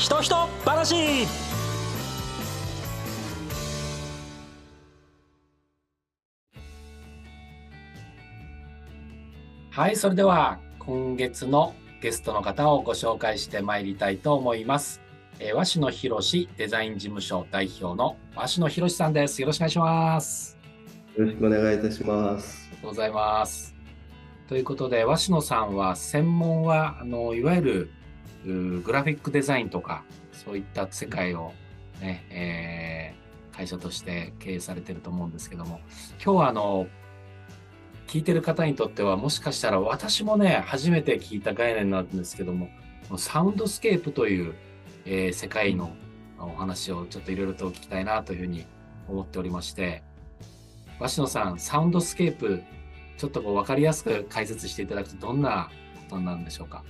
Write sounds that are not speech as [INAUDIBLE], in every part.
ひとひと話はいそれでは今月のゲストの方をご紹介してまいりたいと思いますえー、鷲野博デザイン事務所代表の鷲野博さんです。よろしくお願いします。よろしくお願いいたします。ありがとうございます。ということで、鷲野さんは専門はあのいわゆるグラフィックデザインとかそういった世界をね、えー、会社として経営されてると思うんですけども、今日はあの聞いてる方にとってはもしかしたら私もね初めて聞いた概念なんですけどもサウンドスケープというえー、世界のお話をちょっといろいろと聞きたいなというふうに思っておりまして鷲野さんサウンドスケープちょっとこう分かりやすく解説していただくとどんなことなんでしょうか？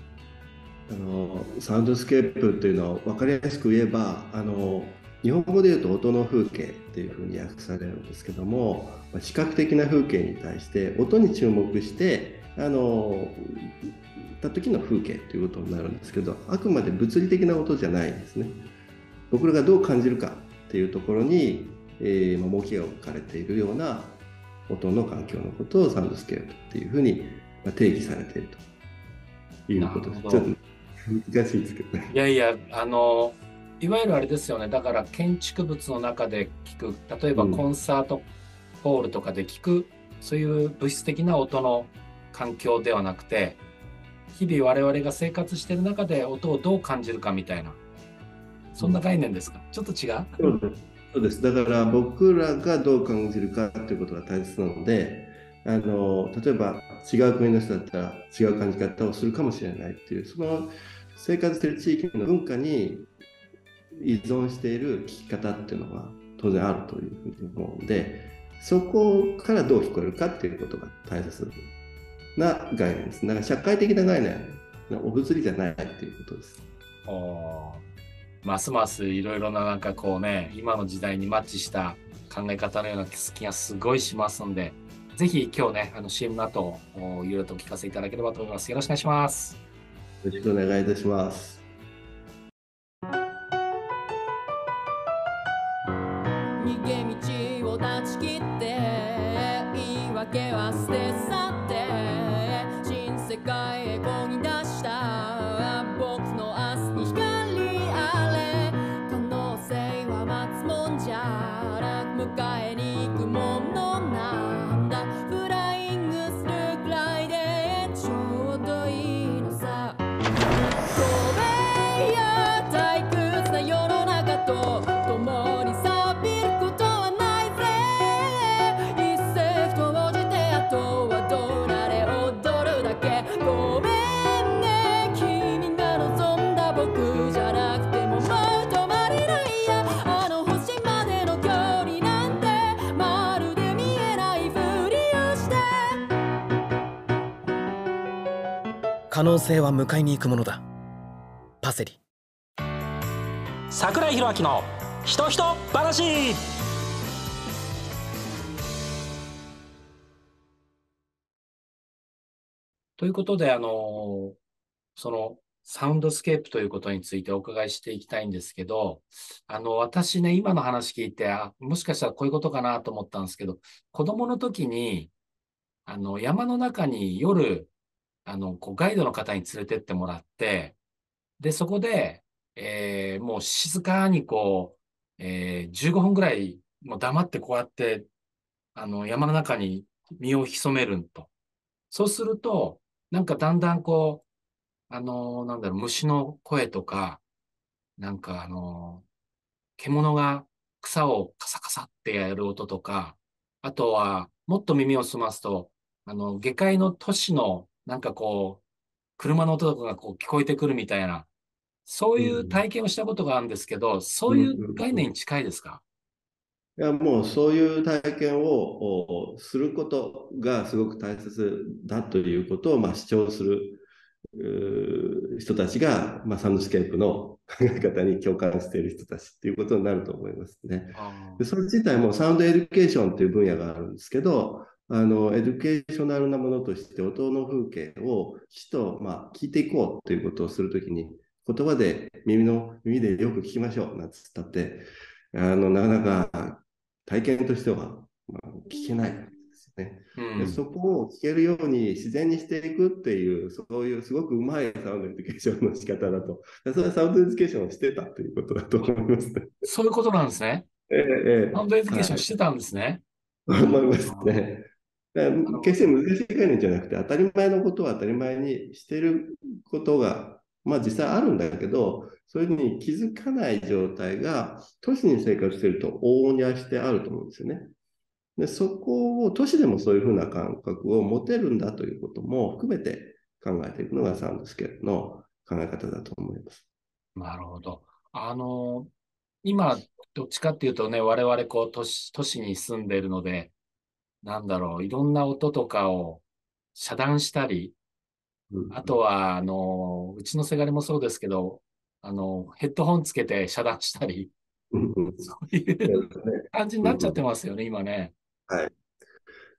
あのサウンドスケープというのは分かりやすく言えばあの日本語で言うと音の風景っていうふうに訳されるんですけども視覚的な風景に対して音に注目してあの音の風景ということになるんですけどあくまで物理的な音じゃないんですね僕らがどう感じるかっていうところに、えー、重きが置かれているような音の環境のことをサウンドスケープっていうふうに定義されているということです。難しいですけどね。いやいや、あの、いわゆるあれですよね、だから建築物の中で聞く、例えばコンサートホールとかで聞く、うん、そういう物質的な音の環境ではなくて、日々我々が生活している中で音をどう感じるかみたいな。そんな概念ですか、うん、ちょっと違う？そうです。だから僕らがどう感じるかということが大切なのであの例えば違う国の人だったら違う感じ方をするかもしれないっていうその生活している地域の文化に依存している聞き方っていうのは当然あるというふうに思うのでそこからどう聞こえるかっていうことが大切な概念です。だから社会的な概念、お物理じゃないっていうことです。おますますいろいろななんかこうね、今の時代にマッチした考え方のような気がすごいしますので、ぜひ今日ね、あの CM の後、いろいろとお聞かせいただければと思います。よろしくお願いします。よろしくお願いいたします。可能性は迎えに行くものだ。パセリ。桜井宏明のひとひと話。ということで、あの、そのサウンドスケープということについてお伺いしていきたいんですけど、あの、私ね、今の話聞いて、あ、もしかしたらこういうことかなと思ったんですけど、子供の時に、あの、山の中に夜、あの、こうガイドの方に連れてってもらって、で、そこで、えー、もう静かにこう、えー、15分ぐらい、もう黙ってこうやって、あの、山の中に身を潜めると。そうすると、なんかだんだんこう、あのー、なんだろう、虫の声とか、なんかあのー、獣が草をカサカサってやる音とか、あとは、もっと耳を澄ますと、あの、下界の都市の、なんかこう、車の音とかがこう聞こえてくるみたいな、そういう体験をしたことがあるんですけど、そういう概念に近いですか、いやもうそういう体験をすることがすごく大切だということをまあ主張する人たちが、まあ、サウンドスケープの考え方に共感している人たちっていうことになると思いますね。でそれ自体もサウンドエデュケーションという分野があるんですけど、あのエデュケーショナルなものとして音の風景をきちっと、まあ、聞いていこうということをするときに言葉で耳の耳でよく聞きましょうなんつったってあのなかなか体験としては、まあ、聞けないですね、うん、そこを聞けるように自然にしていくっていう、そういうすごくうまいサウンドエデュケーションの仕方だと、それはサウンドエデュケーションをしてたということだと思いますね。そういうことなんですね。ええサウンドエデュケーションしてたんですね。はい、思いますね。決して難しい概念じゃなくて、当たり前のことを当たり前にしていることが、まあ実際あるんだけど、それに気づかない状態が都市に生活していると往々にあしてあると思うんですよね。でそこを都市でもそういうふうな感覚を持てるんだということも含めて考えていくのがサウンドスケープの考え方だと思います。なるほど。あの、今、どっちかっていうとね、我々こう都市都市に住んでいるので、なんだろう、いろんな音とかを遮断したり、あとは、あの、うちのせがれもそうですけど、あの、ヘッドホンつけて遮断したり、そういう感じになっちゃってますよね、今ね。はい。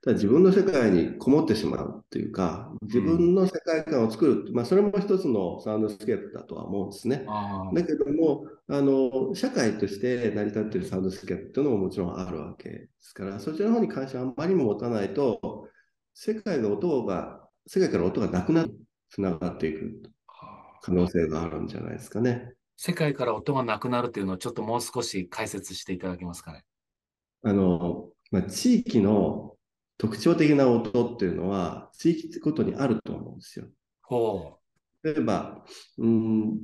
自分の世界にこもってしまうっていうか、自分の世界観を作る、うん、まあ、それも一つのサウンドスケープだとは思うんですね。だけどもあの、社会として成り立っているサウンドスケープっていうのももちろんあるわけですから、そちらの方に関してはあまりにも持たないと、世界の音が、世界から音がなくなる、つながっていく可能性があるんじゃないですかね。世界から音がなくなるというのをちょっともう少し解説していただけますかね。あの、まあ、地域の特徴的な音っていうのは、地域ごとにあると思うんですよ。例えば、うん、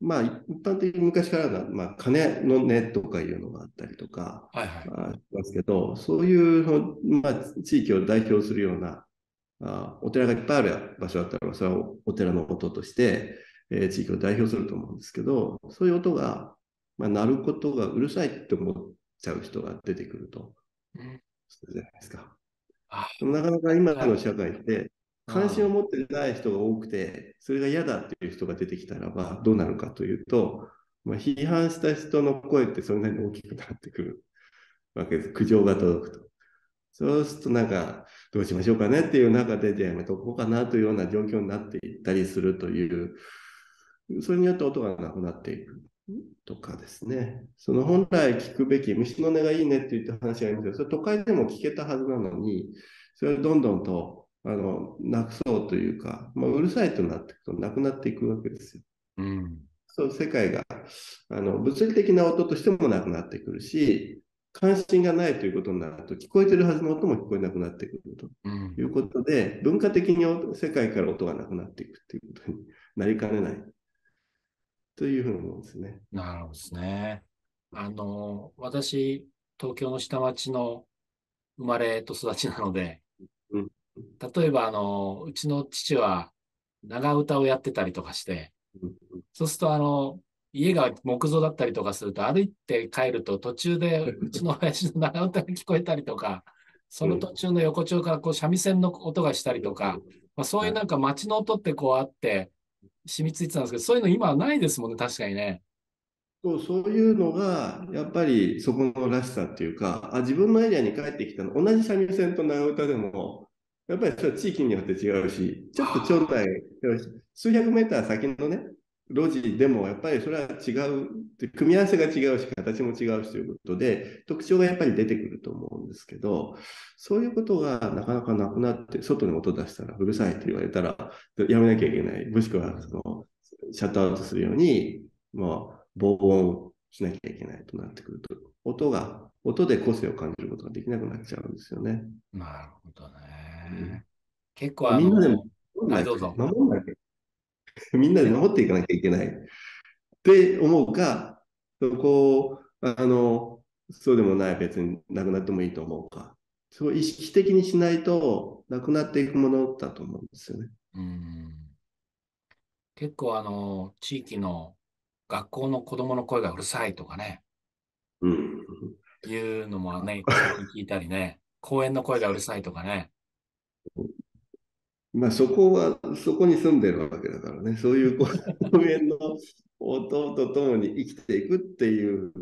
まあ、一般的に昔からの、まあ、鐘の音とかいうのがあったりとか、はいはい、しますけど、そういう、まあ、地域を代表するようなあお寺がいっぱいある場所だったら、それはお寺の音として、えー、地域を代表すると思うんですけど、そういう音が、まあ、鳴ることがうるさいって思っちゃう人が出てくると、うん、そうじゃないですか。なかなか今の社会って、関心を持ってない人が多くて、それが嫌だっていう人が出てきたらば、どうなるかというと、まあ、批判した人の声ってそれなりに大きくなってくるわけです。苦情が届くと。そうするとなんか、どうしましょうかねっていう中で、じゃあやめとこうかなというような状況になっていったりするという、それによって音がなくなっていくとかですね。その本来聞くべき虫の音がいいねって言った話がありますけど、それ都会でも聞けたはずなのに、それをどんどんとあのなくそうというか、まあ、うるさいとなっていくとなくなっていくわけですよ。うん、そう世界があの物理的な音としてもなくなってくるし、関心がないということになると、聞こえてるはずの音も聞こえなくなってくると。いうことで、うん、文化的に世界から音がなくなっていくということになりかねないというふうに思うんですね。なるほどですね。あの、私、東京の下町の生まれと育ちなので、うん、例えば、あの、うちの父は長唄をやってたりとかして、うん、そうすると、あの、家が木造だったりとかすると、歩いて帰ると途中でうちの親父の長唄が聞こえたりとか、[LAUGHS] その途中の横丁からこう三味線の音がしたりとか、まあ、そういうなんか街の音ってこうあって、染みついてたんですけど、そういうの今はないですもんね、確かにね。そうそういうのが、やっぱりそこのらしさっていうか、あ自分のエリアに帰ってきたの、同じ三味線と長唄でも、やっぱりそれは地域によって違うし、ちょっと町内、数百メーター先のね、路地でもやっぱりそれは違う、組み合わせが違うし、形も違うしということで、特徴がやっぱり出てくると思うんですけど、そういうことがなかなかなくなって、外に音出したらうるさいって言われたら、やめなきゃいけない。もしくはそのシャットアウトするように、まあ、防音しなきゃいけないとなってくると、音が、音で個性を感じることができなくなっちゃうんですよね。なるほどね。うん、結構あの、みんなでも、はい、どうぞ。守んなきゃ [LAUGHS] みんなで守っていかなきゃいけないって思うか、そこあの、そうでもない、別になくなってもいいと思うか、そう意識的にしないとなくなっていくものだと思うんですよね。うん結構あの、地域の学校の子供の声がうるさいとかね。うん。いうのもね、聞いたりね。公園の声がうるさいとかね。まあそこは、そこに住んでるわけだからね。そういう公園の音とともに生きていくっていう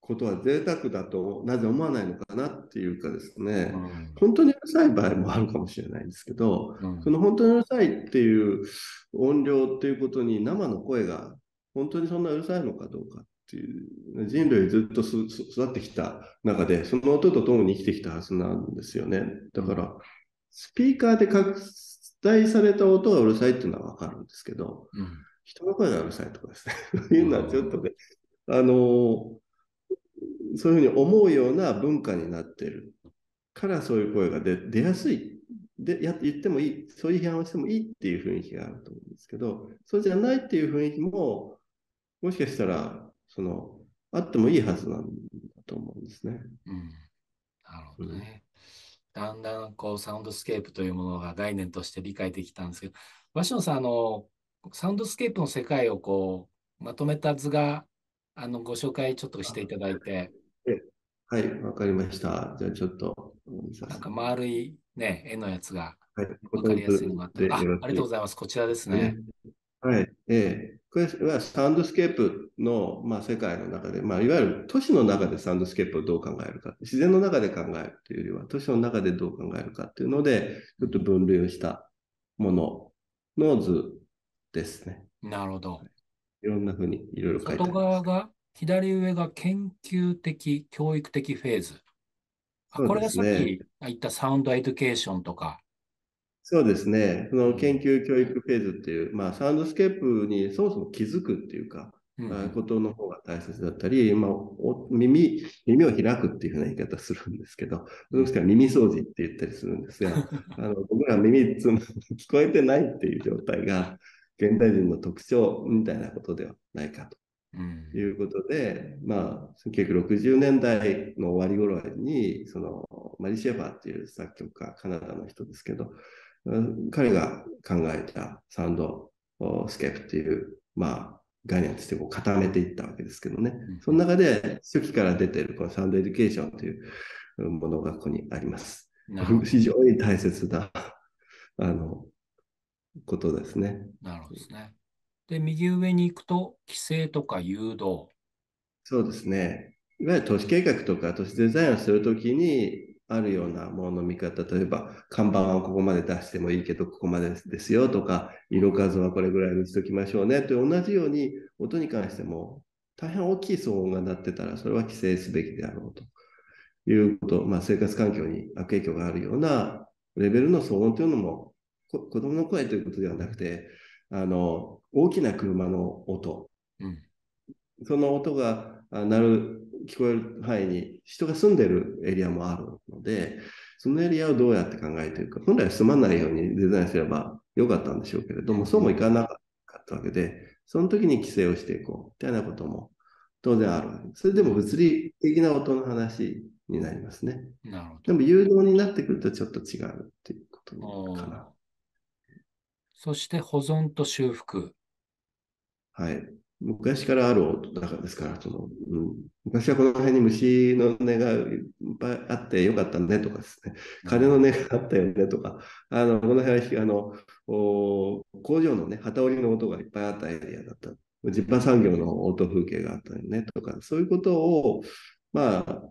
ことは贅沢だとなぜ思わないのかなっていうかですね、うん、本当にうるさい場合もあるかもしれないんですけど、うん、その本当にうるさいっていう音量っていうことに生の声が本当にそんなうるさいのかどうかっていう人類ずっと育ってきた中でその音とともに生きてきたはずなんですよね。だからスピーカーで拡大された音がうるさいっていうのは分かるんですけど、うん、人の声がうるさいとかですねそういうのはちょっとねあのそういうふうに思うような文化になっているからそういう声が出出やすいでや言ってもいい、そういう批判をしてもいいっていう雰囲気があると思うんですけど、そうじゃないっていう雰囲気も、もしかしたら、その、あってもいいはずなんだと思うんですね。うん。なるほどね。うん、だんだんこうサウンドスケープというものが概念として理解できたんですけど、鷲野さん、あの、サウンドスケープの世界をこう、まとめた図が、あの、ご紹介ちょっとしていただいて。はい、わかりました。じゃあちょっと。なんか丸いね、絵のやつがわかりやすいのがあって、あありがとうございます。こちらですね。はい、えー、これはサウンドスケープの、まあ、世界の中で、まあ、いわゆる都市の中でサウンドスケープをどう考えるか、自然の中で考えるというよりは、都市の中でどう考えるかっていうので、ちょっと分類をしたものの図ですね。なるほど。いろんなふうにいろいろ書いてあります。外側が、左上が研究的、教育的フェーズ。あ、これがさっき言ったサウンドエデュケーションとか。そうですね。その研究教育フェーズっていう、まあ、サウンドスケープにそもそも気づくっていうか、うん、ことの方が大切だったり、まあ、耳耳を開くっていうふうな言い方するんですけど、どうですか耳掃除って言ったりするんですが、[LAUGHS] あの僕ら耳つ聞こえてないっていう状態が現代人の特徴みたいなことではないかと。いうことで、うん、まあ、1960年代の終わり頃に、そのマリー・シェーファーっていう作曲家、カナダの人ですけど、彼が考えたサウンドスケープっていう、まあ、概念としてこう固めていったわけですけどね、うん、その中で初期から出ているこのサウンドエデュケーションというものがここにあります。非常に大切なあのことですね。なるほどですね。で、右上に行くと、規制とか誘導。そうですね。いわゆる都市計画とか都市デザインをするときにあるようなものの見方、例えば看板はここまで出してもいいけど、ここまでですよとか、色数はこれぐらいにしときましょうねと同じように、音に関しても大変大きい騒音が鳴ってたら、それは規制すべきであろうということ、まあ、生活環境に悪影響があるようなレベルの騒音というのも、子供の声ということではなくて、あの大きな車の音、うん、その音が鳴る聞こえる範囲に人が住んでるエリアもあるのでそのエリアをどうやって考えていくか本来住まないようにデザインすればよかったんでしょうけれどもそうもいかなかったわけでその時に規制をしていこうみたいなことも当然あるわけです。それでも物理的な音の話になりますね。なるほどでも誘導になってくるとちょっと違うっていうことかな。そして保存と修復。はい。昔からある音だからですから、その、うん、昔はこの辺に虫の音がいっぱいあってよかったねとかですね、鐘の音があったよねとか、あの、この辺は、あの、工場のね、旗織りの音がいっぱいあったエリアだった。ジッパー産業の音風景があったよねとか、そういうことを、まあ、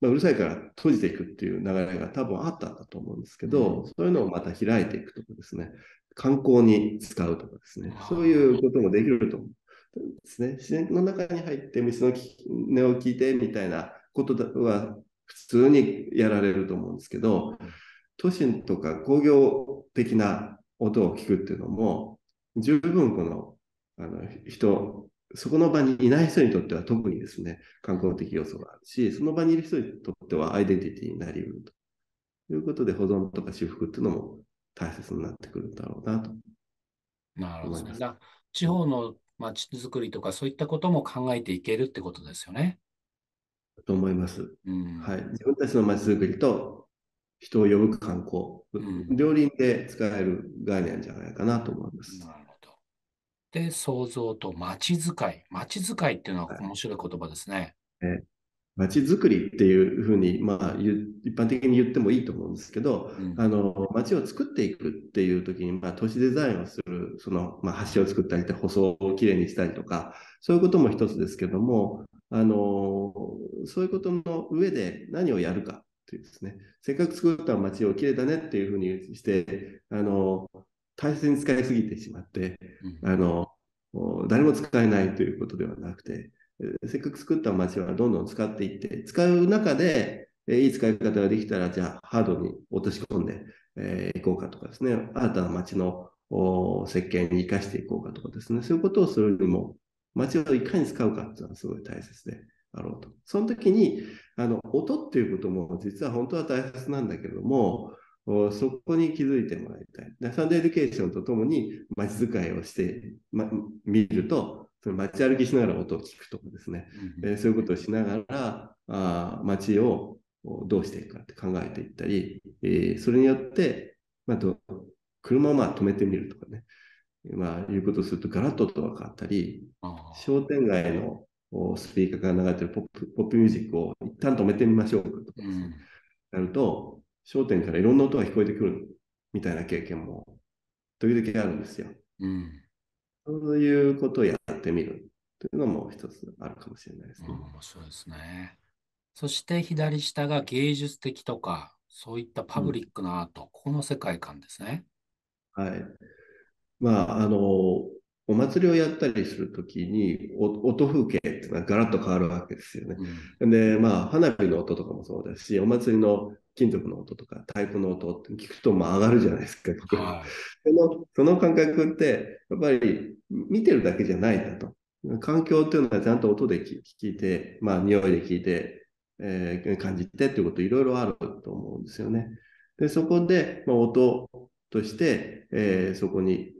まあ、うるさいから閉じていくっていう流れが多分あったんだと思うんですけど、うん、そういうのをまた開いていくとかですね、観光に使うとかですね、そういうこともできると思うんですね。自然の中に入って虫の音を聞いてみたいなことは普通にやられると思うんですけど、都心とか工業的な音を聞くっていうのも、十分このあの人そこの場にいない人にとっては特にですね、観光的要素があるし、その場にいる人にとってはアイデンティティになり得るということで、保存とか修復っていうのも大切になってくるんだろうなと。なるほど、ね。地方の街づくりとかそういったことも考えていけるってことですよね。と思います。うん、はい。自分たちの街づくりと人を呼ぶ観光、うん、両輪で使える概念じゃないかなと思います。なるほど。で、創造と街づかい。街づかいっていうのは面白い言葉ですね。はい街づくりっていうふうに、まあ、一般的に言ってもいいと思うんですけど、うん、あの街を作っていくっていう時に、まあ、都市デザインをするその、まあ、橋を作ったり舗装をきれいにしたりとかそういうことも一つですけどもあのそういうことの上で何をやるかっていうですね。せっかく作った街をきれいだねっていうふうにしてあの大切に使いすぎてしまって、うん、あの誰も使えないということではなくてせっかく作った街はどんどん使っていって、使う中で、えいい使い方ができたら、じゃあハードに落とし込んでい、えー、こうかとかですね、新たな街の設計に生かしていこうかとかですね、そういうことをするにも、街をいかに使うかっていうのはすごい大切であろうと。その時に、あの、音っていうことも実は本当は大切なんだけども、そこに気づいてもらいたい。サウンドエデュケーションとともに街づかいをして、ま、見ると、その街歩きしながら音を聞くとかですね、うん、えー、そういうことをしながら、あ街をどうしていくかって考えていったり、えー、それによって、まあ、車をまあ止めてみるとかね、まあ、いうことをするとガラッと音が変わったり、商店街のスピーカーから流れてるポップポップミュージックを一旦止めてみましょうとかね、うん、なると、商店からいろんな音が聞こえてくるみたいな経験も時々あるんですよ。うんそういうことをやってみるというのも一つあるかもしれないですね。面白いですね。そして左下が芸術的とか、そういったパブリックなアート、うん、この世界観ですね。はい。まあ、あの、お祭りをやったりするときに、音風景っていうのはガラッと変わるわけですよね。うん、で、まあ、花火の音とかもそうだし、お祭りの金属の音とか太鼓の音って聞くとまあ上がるじゃないですか、はい、そのその感覚ってやっぱり見てるだけじゃないんだと。環境っていうのはちゃんと音で聞いて、まあ匂いで聞いて、えー、感じてっていうこといろいろあると思うんですよね。で、そこで、まあ、音として、えー、そこに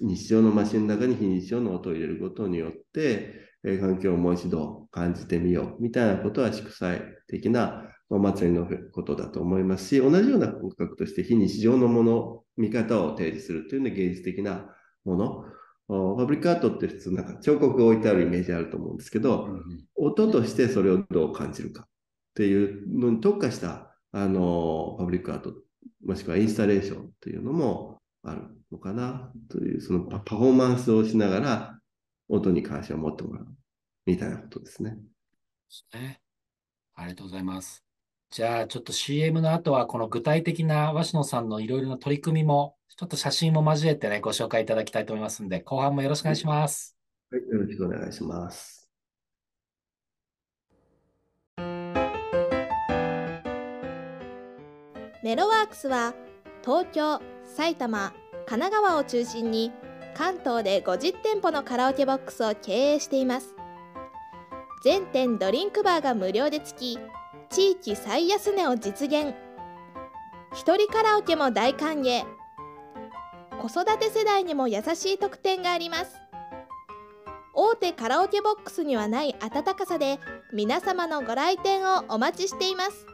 日常のマシンの中に非日常の音を入れることによって、えー、環境をもう一度感じてみようみたいなことは祝祭的なお祭りのことだと思いますし、同じような感覚として非日常のもの、見方を提示するというのは芸術的なもの。ファブリックアートって普通なんか彫刻が置いてあるイメージあると思うんですけど、うん、音としてそれをどう感じるかっていうのに特化したあのファブリックアート、もしくはインスタレーションっていうのもあるのかなという、そのパフォーマンスをしながら音に関心を持ってもらうみたいなことですね。ねありがとうございます。じゃあ、ちょっと CM の後は、この具体的な鷲野さんのいろいろな取り組みも、ちょっと写真も交えてね、ご紹介いただきたいと思いますので、後半もよろしくお願いします。はい、よろしくお願いします。メロワークスは、東京、埼玉、神奈川を中心に、関東で50店舗のカラオケボックスを経営しています。全店ドリンクバーが無料でつき、地域最安値を実現。一人カラオケも大歓迎。子育て世代にも優しい特典があります。大手カラオケボックスにはない温かさで皆様のご来店をお待ちしています。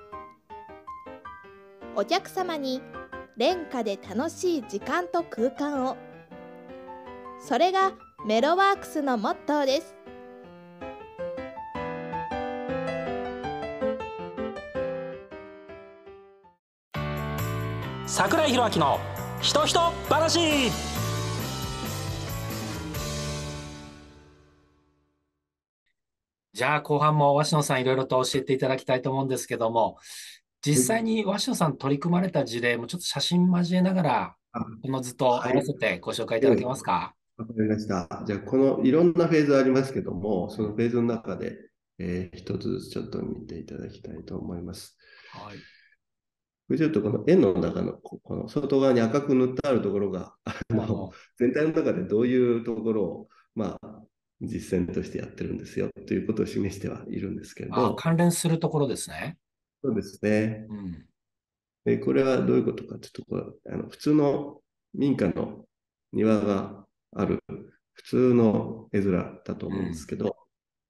お客様に廉価で楽しい時間と空間を。それがメロワークスのモットーです。桜井宏明のひとひと話。じゃあ後半も鷲野さんいろいろと教えていただきたいと思うんですけども実際に鷲野さん取り組まれた事例もちょっと写真交えながらこの図と合わせてご紹介いただけますか？わ、はい、かりました。じゃあこのいろんなフェーズありますけどもそのフェーズの中で、えー、一つずつちょっと見ていただきたいと思います。はいちょっとこの円の中のこの外側に赤く塗ってあるところが、全体の中でどういうところを、まあ、実践としてやってるんですよということを示してはいるんですけれど。関連するところですね。そうですね。うん、でこれはどういうことかというところあの普通の民家の庭がある普通の絵面だと思うんですけど、うん、こ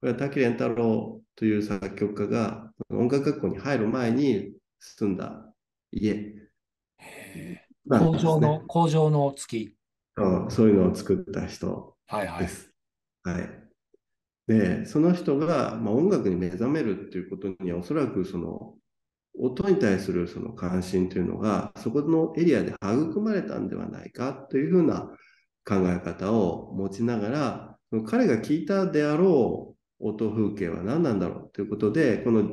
れは滝蓮太郎という作曲家が音楽学校に入る前に住んだ家。工場の、工場の月。そういうのを作った人はいはい。はい。で、その人が、まあ、音楽に目覚めるっていうことには、おそらくその音に対するその関心というのが、そこのエリアで育まれたんではないかというふうな考え方を持ちながら、彼が聞いたであろう音風景は何なんだろうということで、この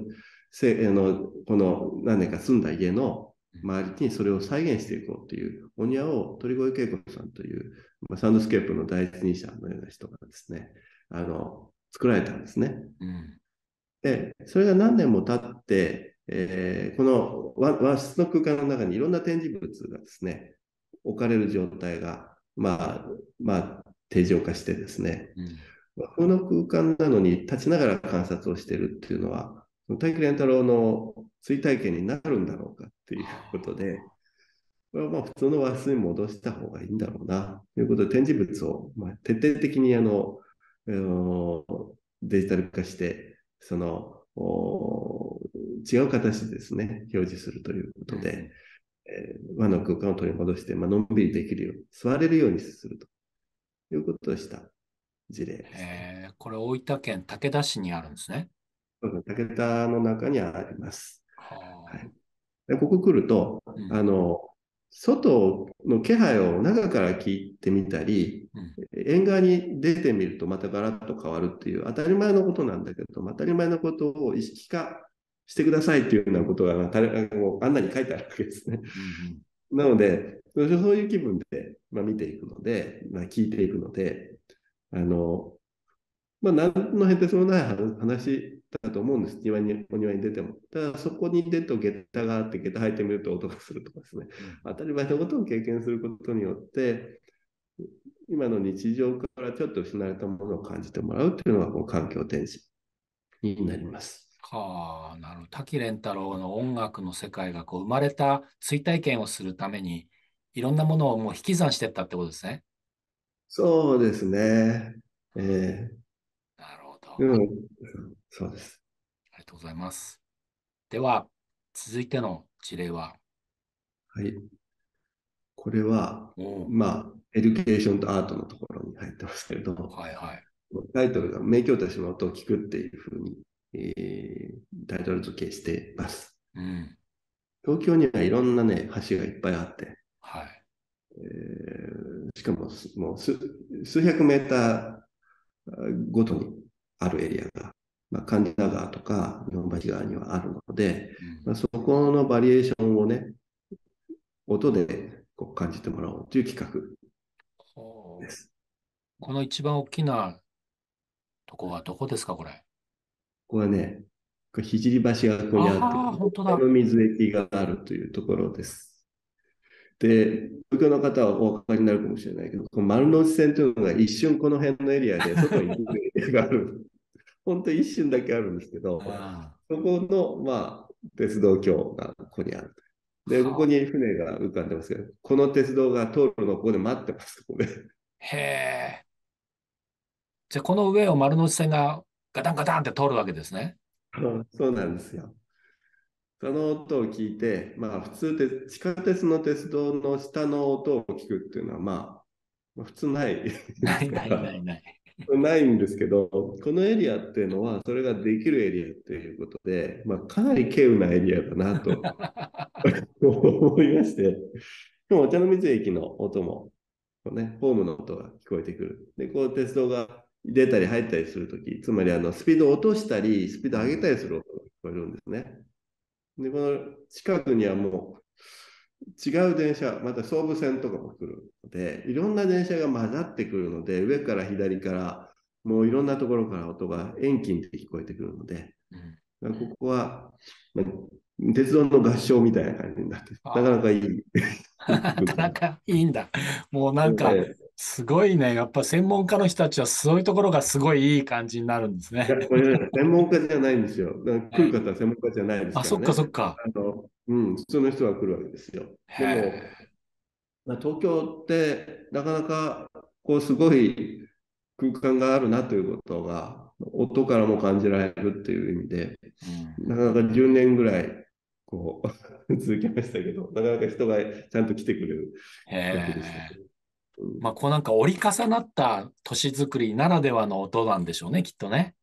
せあのこの何年か住んだ家の周りにそれを再現していこうというお庭を鳥越恵子さんという、まあ、サウンドスケープの第一人者のような人がですね、あの作られたんですね。うん、で、それが何年も経って、えー、この和室の空間の中にいろんな展示物がですね、置かれる状態が、まあ、まあ、定常化してですね、うん、この空間なのに立ちながら観察をしているっていうのは、大木蓮太郎の追体験になるんだろうかっていうことで、これはまあ普通の和室に戻した方がいいんだろうなということで、展示物をまあ徹底的にあのデジタル化して、その違う形でですね、表示するということで、えー、和の空間を取り戻して、まあのんびりできるように、座れるようにするということをした。事例です、ね。これ、大分県武田市にあるんですね。武田の中にあります。はい、でここ来ると、うん、あの外の気配を中から聞いてみたり、縁側に出てみるとまたガラッと変わるっていう当たり前のことなんだけど、当たり前のことを意識化してくださいっていうようなことが、もう案内に書いてあるわけですね。うん、なので、そういう気分で、まあ、見ていくので、まあ、聞いていくので、あの、まあ、何の変哲もない話だと思うんです。庭に、お庭に出ても。ただ、そこに出ると下駄があって、下駄履いてみると音がするとかですね。当たり前のことを経験することによって、今の日常からちょっと失われたものを感じてもらうというのが、この環境展示になります。はあ、なるほど。滝廉太郎の音楽の世界がこう生まれた追体験をするために、いろんなものをもう引き算していったってことですね。そうですね。えーうん、そうです。ありがとうございます。では、続いての事例は？はい。これは、まあ、エデュケーションとアートのところに入ってますけれども、はいはい、タイトルが名教たちの音を聞くっていうふうに、えー、タイトル付けしています。うん、東京にはいろんなね、橋がいっぱいあって、はいえー、しかももう数百メーターごとにあるエリアが、まあ、神田川とか日本橋川にはあるので、うん、まあ、そこのバリエーションをね、音でこう感じてもらおうという企画です。この一番大きなとこはどこですか、これ？ここはね、これ聖橋がここにあって、本当だ水駅があるというところです。で、東京の方はお分かりになるかもしれないけど、この丸の内線というのが一瞬この辺のエリアで外に行くエリアがある。本当一瞬だけあるんですけど、そこの、まあ、鉄道橋がここにある。で、ここに船が浮かんでますけど、この鉄道が通るのをここで待ってます、ここで。へえ。じゃあ、この上を丸の内線がガタンガタンって通るわけですね。そうなんですよ。その音を聞いて、まあ、普通で地下鉄の鉄道の下の音を聞くっていうのは、まあ、普通ない。ないないないない。ないんですけど、このエリアっていうのは、それができるエリアっていうことで、まあ、かなり稀有なエリアだなと [LAUGHS] 思いまして、でもお茶の水駅の音も、ね、ホームの音が聞こえてくる。で、こう鉄道が出たり入ったりするとき、つまりあのスピードを落としたり、スピードを上げたりする音が聞こえるんですね。で、この近くにはもう、違う電車、また総武線とかも来るので、いろんな電車が混ざってくるので、上から左から、もういろんなところから音が遠近で聞こえてくるので、うん、ここは、まあ、鉄道の合唱みたいな感じになって、なかなかいい。[LAUGHS] なかなかいいんだ。もうなんか、すごいね。やっぱ専門家の人たちはそういうところがすごいいい感じになるんですね。これ、ね、専門家じゃないんですよ。来る方は専門家じゃないですから、ね、あ、そっかそっか。あのうん、普通の人が来るわけですよ。でも、まあ、東京ってなかなかこうすごい空間があるなということが音からも感じられるっていう意味で、うん、なかなか10年ぐらいこう [LAUGHS] 続きましたけど、なかなか人がちゃんと来てくれるわけです。まあ、こうなんか折り重なった都市づくりならではの音なんでしょうね、きっとね。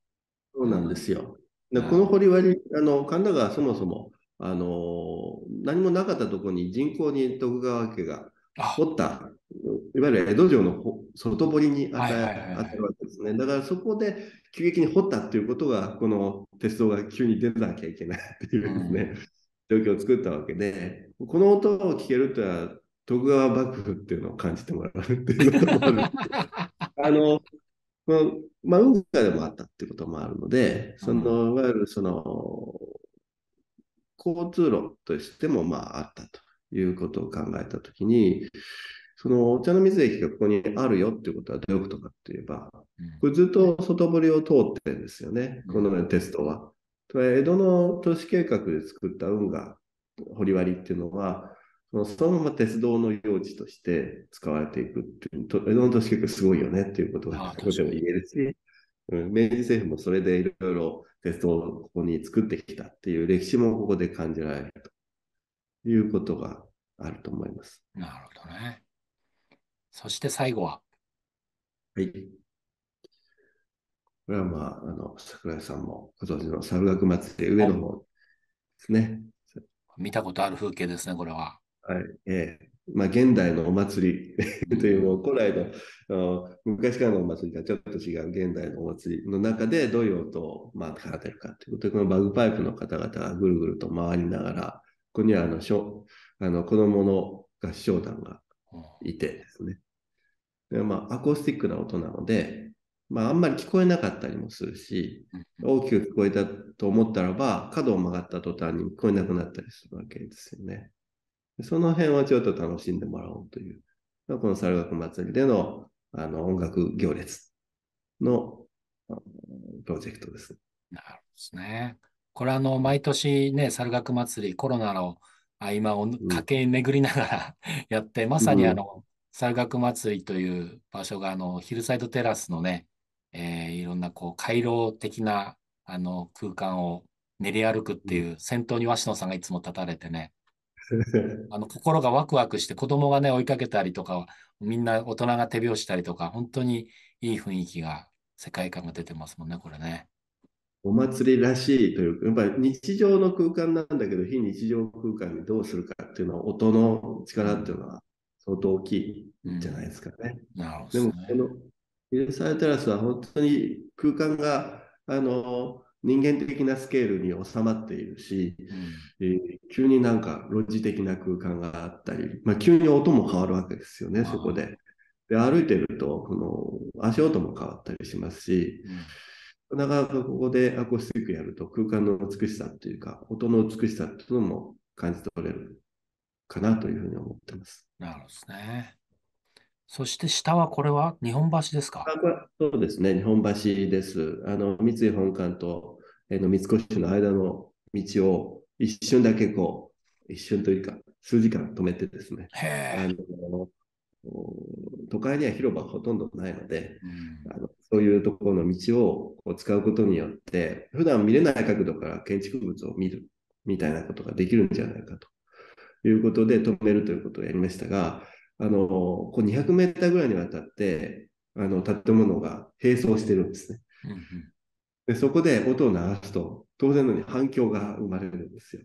そうなんですよ。でこの堀割、あの神田川そもそもあの何もなかったところに人工に徳川家が掘った、いわゆる江戸城の外堀に当たるわけですね。だからそこで急激に掘ったっていうことが、この鉄道が急に出なきゃいけないっていうですね、うん、状況を作ったわけで、この音を聞けるとは、徳川幕府っていうのを感じてもらうっていうこともある。[LAUGHS] あの、このまあ、運河でもあったっていうこともあるので、その、いわゆるその、交通路としてもまああったということを考えたときに、そのお茶の水駅がここにあるよっていうことはどういうことかって言えば、これずっと外堀を通ってるんですよね、このテストは。江戸の都市計画で作った運河、堀割っていうのは、そのまま鉄道の用地として使われていくっていう、江戸の都市計画すごいよねっていうことがここでも言えるし、うん、明治政府もそれでいろいろ鉄道をここに作ってきたっていう歴史もここで感じられるということがあると思います。なるほどね。そして最後は？はい。これはまあ、あの、桜井さんも今年の猿楽祭り上の方ですね。見たことある風景ですね、これは。はい。ええまあ、現代のお祭り [LAUGHS] というもう古来の昔からのお祭りとはちょっと違う現代のお祭りの中でどういう音をまあ奏でるかということで、このバグパイプの方々がぐるぐると回りながら、ここにはあのしょあの子供の合唱団がいてですね。でまあ、アコースティックな音なので、まあ、あんまり聞こえなかったりもするし、大きく聞こえたと思ったらば、角を曲がった途端に聞こえなくなったりするわけですよね。その辺をちょっと楽しんでもらおうという、この猿楽祭りでのあの音楽行列のプロジェクトです。なるほどですね。これあの、毎年ね、猿楽祭り、コロナの合間を駆け巡りながら [LAUGHS] やって、うん、まさにあの、猿楽祭りという場所があの、ヒルサイドテラスのね、えー、いろんなこう、回廊的なあの空間を練り歩くっていう、先頭に鷲野さんがいつも立たれてね、あの心がワクワクして子供がね追いかけたりとかみんな大人が手拍子したりとか本当にいい雰囲気が世界観が出てますもんねこれね。お祭りらしいというかやっぱり日常の空間なんだけど非日常空間にどうするかっていうのは音の力っていうのは相当大きいんじゃないですかね。うん、なるほど、ね、でもこのヒルサイテラスは本当に空間があの人間的なスケールに収まっているし、うん、えー、急になんかロジ的な空間があったり、まあ、急に音も変わるわけですよね、そこで。で歩いてるとこの足音も変わったりしますし、うん、なかなかここでアコースティックやると空間の美しさっていうか、音の美しさっていうのも感じ取れるかなというふうに思ってます。なるほどですね。そして下はこれは日本橋ですか？そうですね、日本橋です。あの三井本館との三越の間の道を一瞬だけこう、一瞬というか、数時間止めてですね、あの都会には広場ほとんどないので、うん、あのそういうところの道をこう使うことによって、普段見れない角度から建築物を見るみたいなことができるんじゃないかということで止めるということをやりましたが、あの、こう200メーターぐらいにわたって、あの、建物が並走してるんですね。でそこで音を鳴らすと、当然のように反響が生まれるんですよ。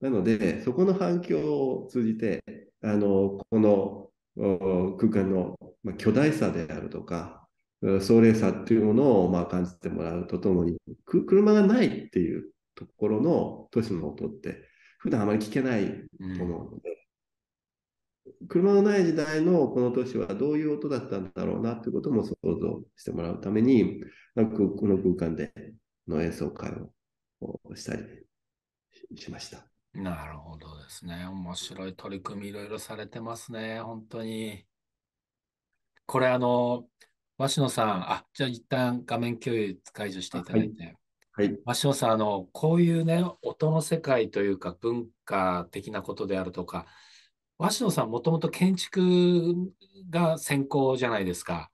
なので、そこの反響を通じて、あの、この空間の巨大さであるとか、壮麗さっていうものをまあ感じてもらうとともに、車がないっていうところの都市の音って、普段あまり聞けないと思うので、車のない時代のこの都市はどういう音だったんだろうなということも想像してもらうために、なんかこの空間での演奏会をしたりしました。なるほどですね。面白い取り組みいろいろされてますね。本当に。これあの、鷲野さん、あ、じゃあ一旦画面共有解除していただいて。はい。鷲野さん、あの、こういうね、音の世界というか文化的なことであるとか、鷲野さん、もともと建築が専攻じゃないですか。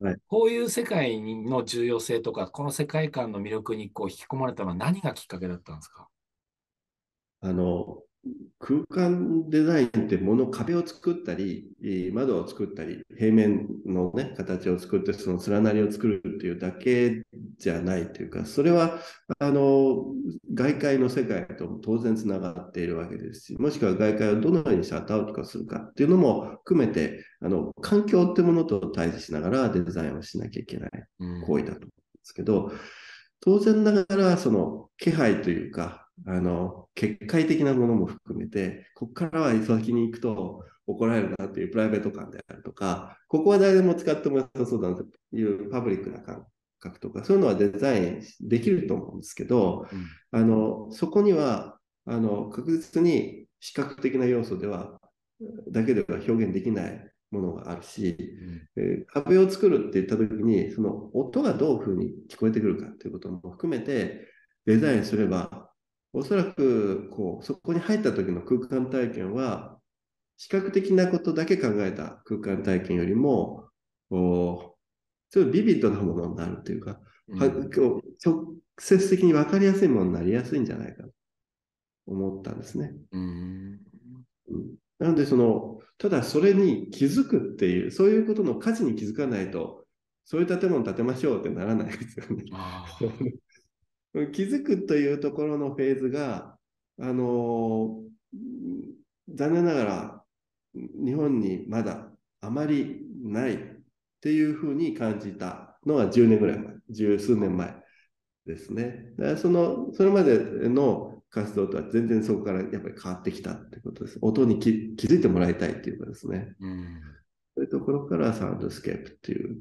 はい、こういう世界の重要性とか、この世界観の魅力にこう引き込まれたのは何がきっかけだったんですか？あの空間デザインってもの、壁を作ったり、窓を作ったり、平面のね、形を作って、その連なりを作るっていうだけじゃないというか、それは、あの、外界の世界とも当然つながっているわけですし、もしくは外界をどのようにシャットアウトするかっていうのも含めて、あの、環境ってものと対峙しながらデザインをしなきゃいけない行為だと思うんですけど、当然ながら、その気配というか、あの、結界的なものも含めて、ここからは先に行くと怒られるなっていうプライベート感であるとか、ここは誰でも使ってもよさそうだなというパブリックな感覚とか、そういうのはデザインできると思うんですけど、うん、あの、そこには、あの、確実に視覚的な要素では、だけでは表現できないものがあるし、うん、えー、壁を作るって言った時に、その音がどういうふうに聞こえてくるかっていうことも含めて、デザインすれば、おそらくこうそこに入った時の空間体験は、視覚的なことだけ考えた空間体験よりも、こうちょっとビビッドなものになるというか、うん、直接的に分かりやすいものになりやすいんじゃないかと思ったんですね。うん、なのでその、ただそれに気づくっていう、そういうことの価値に気づかないと、そういう建物建てましょうってならないですよね。気づくというところのフェーズが、あの残念ながら日本にまだあまりないっていうふうに感じたのは10年ぐらい前、十数年前ですね。その、それまでの活動とは全然そこからやっぱり変わってきたってことです。音に気づいてもらいたいっていうかですね。うん、そういうところからサウンドスケープっていう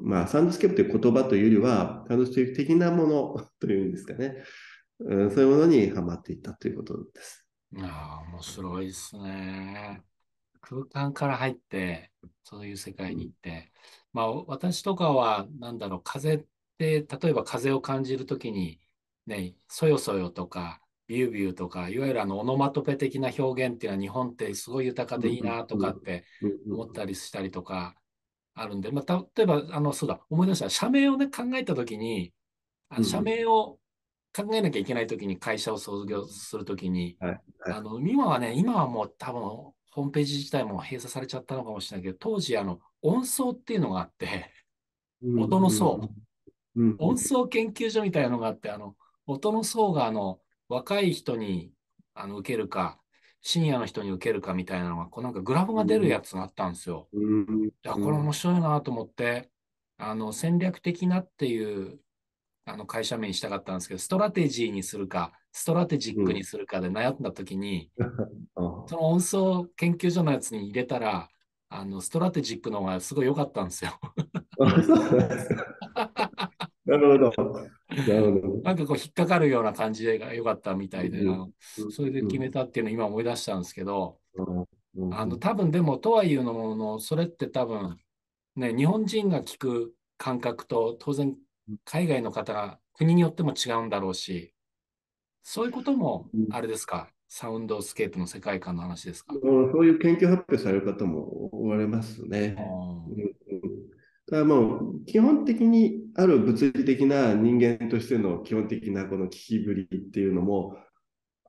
まあ、サウンドスケープという言葉というよりは、サウンドスケープ的なものというんですかね、うん、そういうものにはまっていったということです。ああ、面白いですね。空間から入って、そういう世界に行って、まあ、私とかは、なんだろう、風って、例えば風を感じるときに、ね、そよそよとか、ビュービューとか、いわゆるあのオノマトペ的な表現っていうのは日本ってすごい豊かでいいなとかって思ったりしたりとか、あるんで、まあ、例えば、あの、そうだ、思い出した、社名をね、考えたときに、あの社名を考えなきゃいけないときに、会社を創業するときに、はいはい、あの、今はね、今はもう多分、ホームページ自体も閉鎖されちゃったのかもしれないけど、当時、あの、音層っていうのがあって、音の層、音層研究所みたいなのがあって、あの、音の層が、あの、若い人にあの受けるか、シニアの人に受けるかみたいなのが、こうなんかグラフが出るやつがあったんですよ。うん、これ面白いなと思って、あの、戦略的なっていうあの会社名にしたかったんですけど、 strategy にするか、 strategic にするかで悩んだときに、[LAUGHS] うん、その音相研究所のやつに入れたら、あの strategic の方がすごい良かったんですよ。なるほど。なんかこう引っかかるような感じで良かったみたいで、それで決めたっていうのを今思い出したんですけど、あの多分でもとはいうのもそれって多分ね日本人が聞く感覚と当然海外の方が国によっても違うんだろうしそういうこともあれですか、サウンドスケープの世界観の話ですか？そういう研究発表される方もおられますね。だもう基本的にある物理的な人間としての基本的なこの聞きぶりっていうのも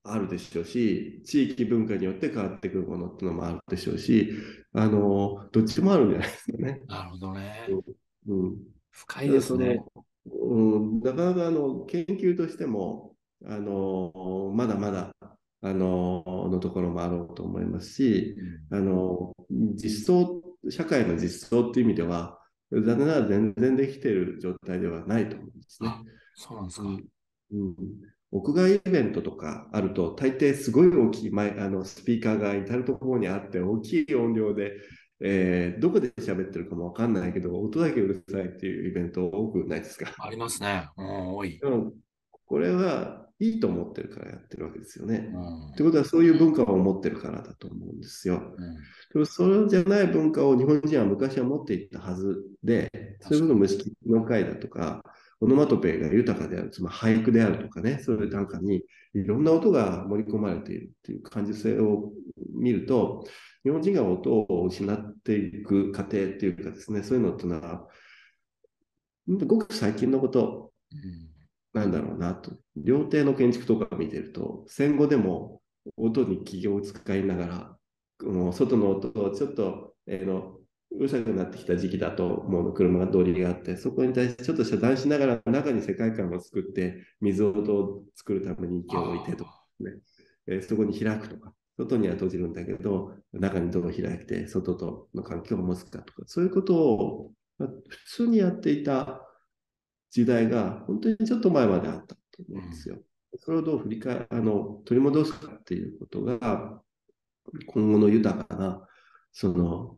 あるでしょうし、地域文化によって変わってくるものっていうのもあるでしょうし、あの、どっちもあるんじゃないですかね。なるほどね。うん。深いですね。うん、なかなかあの研究としても、あの、まだまだ、あの、のところもあろうと思いますし、うん、あの、実装、社会の実装っていう意味では、残念ながら全然できている状態ではないと思うんですね。そうなんですか。うん、屋外イベントとかあると、大抵すごい大きいマイあのスピーカーが至るところにあって、大きい音量で、えー、どこで喋ってるかもわかんないけど、音だけうるさいっていうイベント多くないですか？ありますね。うん、多い。これはいいと思ってるからやってるわけですよね。うん、ってことはそういう文化を持ってるからだと思うんですよ。うん、でもそれじゃない文化を日本人は昔は持っていたはずで、そういうこと無式の会だとか、オノマトペが豊かである、つまり俳句であるとかね、そういう短歌にいろんな音が盛り込まれているっていう感じ性を見ると、日本人が音を失っていく過程っていうかですね、そういうのっていうのは、ごく最近のことなんだろうなと。料亭の建築とか見てると、戦後でも音に気を使いながら、もう外の音をちょっと、えー、のうるさくなってきた時期だと思うの。車通りがあって、そこに対してちょっと遮断しながら中に世界観を作って、水音を作るために息を置いてとか、ね。えー、そこに開くとか、外には閉じるんだけど、中にどう開いて、外との環境を持つかとか、そういうことを普通にやっていた時代が本当にちょっと前まであったと思うんですよ。それをどう振り返あの取り戻すかっていうことが、今後の豊かなその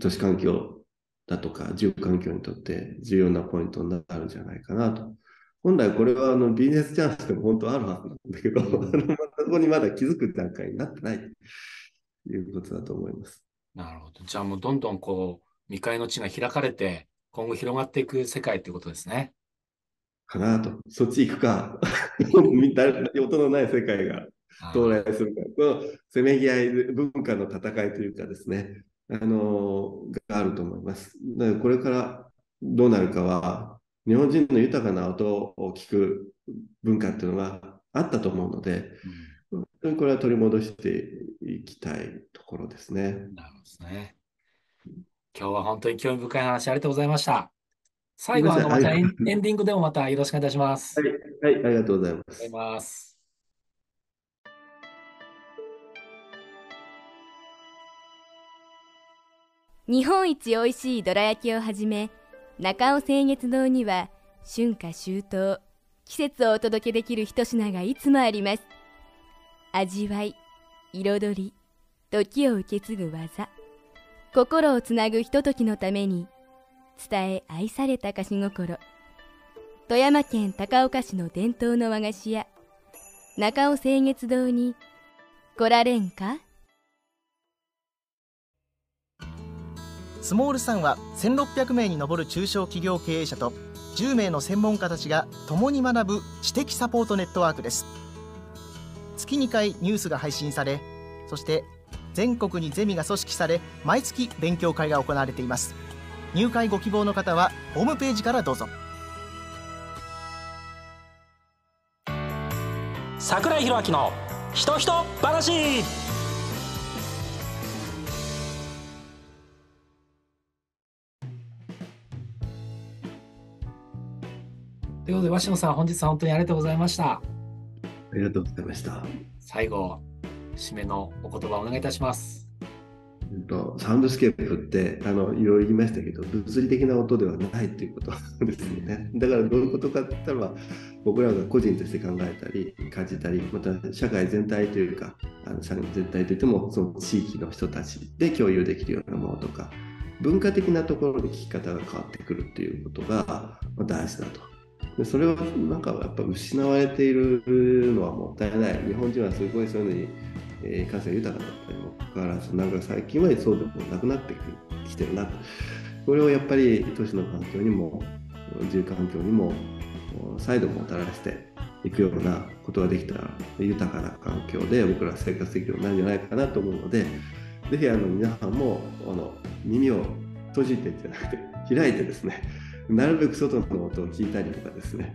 都市環境だとか住環境にとって重要なポイントになるんじゃないかなと。本来これはあのビジネスチャンスでも本当あるはずなんだけど、[LAUGHS] そこにまだ気づく段階になってないということだと思います。なるほど。じゃあもうどんどんこう未開の地が開かれて、今後広がっていく世界っていうことですね。かなと。そっち行くか。[LAUGHS] 音のない世界が到来するか。このせめぎ合い、文化の戦いというかですね、あのがあると思います。だからこれからどうなるかは、日本人の豊かな音を聞く文化っていうのがあったと思うので、うん、本当にこれは取り戻していきたいところですね。なるほどですね。今日は本当に興味深い話ありがとうございました。最後はあのまたエンディングでもまたよろしくお願いいたします。はい、はい、ありがとうございます。います日本一美味しいどら焼きをはじめ中尾清月堂には春夏秋冬季節をお届けできる一品がいつもあります味わい彩り時を受け継ぐ技心をつなぐひとときのために伝え愛された菓子心。富山県高岡市の伝統の和菓子屋中尾清月堂に来られんか？スモールさんは1600名に上る中小企業経営者と10名の専門家たちが共に学ぶ知的サポートネットワークです。月2回ニュースが配信されそして全国にゼミが組織され毎月勉強会が行われています入会ご希望の方はホームページからどうぞ桜井宏明のひとひと話ということで、鷲野さん、本日は本当にありがとうございました。ありがとうございました。最後、締めのお言葉をお願いいたします。サウンドスケープってあのいろいろ言いましたけど物理的な音ではないということですよね。だからどういうことかって言ったら僕らが個人として考えたり感じたりまた社会全体というかあの社会全体といってもその地域の人たちで共有できるようなものとか文化的なところで聞き方が変わってくるっていうことが大事だと。でそれはなんかやっぱ失われているのはもったいない。日本人はすごいそういうのに、えー、感性豊かだったにもかかわらずなんか最近はそうでもなくなってきてるなとこれをやっぱり都市の環境にも住環境にも再度もたらしていくようなことができたら豊かな環境で僕ら生活できるようになるんじゃないかなと思うのでぜひあの皆さんもあの耳を閉じてじゃなくて開いてですね [LAUGHS] なるべく外の音を聞いたりとかですね、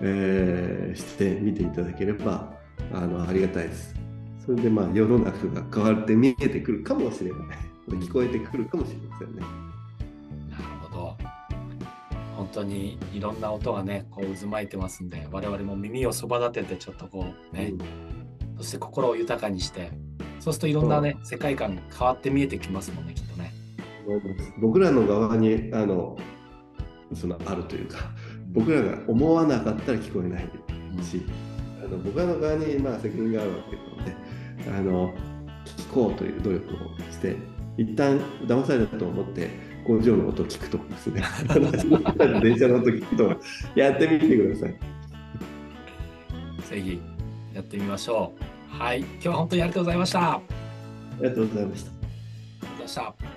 えー、してみていただければあのありがたいです。それでまあ世の中が変わって見えてくるかもしれない。聞こえてくるかもしれませんね。なるほど。本当にいろんな音がね、こう渦巻いてますんで、我々も耳をそば立ててちょっとこうね、うん、そして心を豊かにして、そうするといろんなね、世界観変わって見えてきますもんね、きっとね。僕らの側にあのそのあるというか僕らが思わなかったら聞こえないし、あの僕らの側にまあ責任があるわけなのであの聞こうという努力をして一旦騙されたと思って工場の音を聞くとかですね。[LAUGHS] 電車の音聞くとかやってみてください。ぜひやってみましょう。はい。今日は本当にありがとうございました。ありがとうございました。ありがとうございました